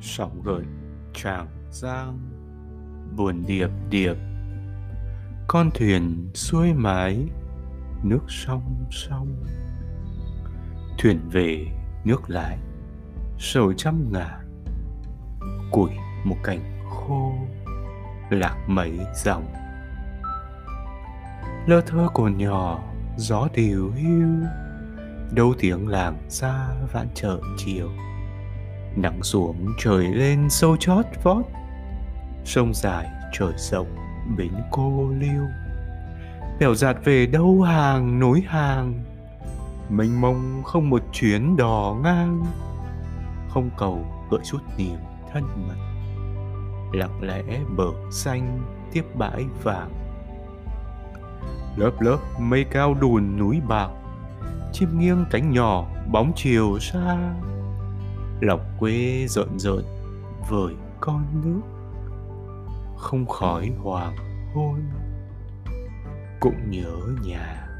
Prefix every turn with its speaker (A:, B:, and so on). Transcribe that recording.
A: sóng gợn tràng giang buồn điệp điệp. Con thuyền xuôi mái nước song song thuyền về nước lại, sầu trăm ngả củi một cành khô, lạc mấy dòng. Lơ thơ còn nhỏ gió điều hiu, đâu tiếng làng xa vạn chợ chiều. Nắng xuống trời lên sâu chót vót, sông dài trời rộng bến cô liêu bèo giạt về đâu hàng nối hàng, mênh mông không một chuyến đò ngang. Không cầu gợi chút niềm thân mật, lặng lẽ bờ xanh tiếp bãi vàng lớp lớp mây cao đùn núi bạc, chim nghiêng cánh nhỏ bóng chiều xa. Lòng quê rợn rợn với con nước, không khỏi hoàng hôn. Cũng nhớ nhà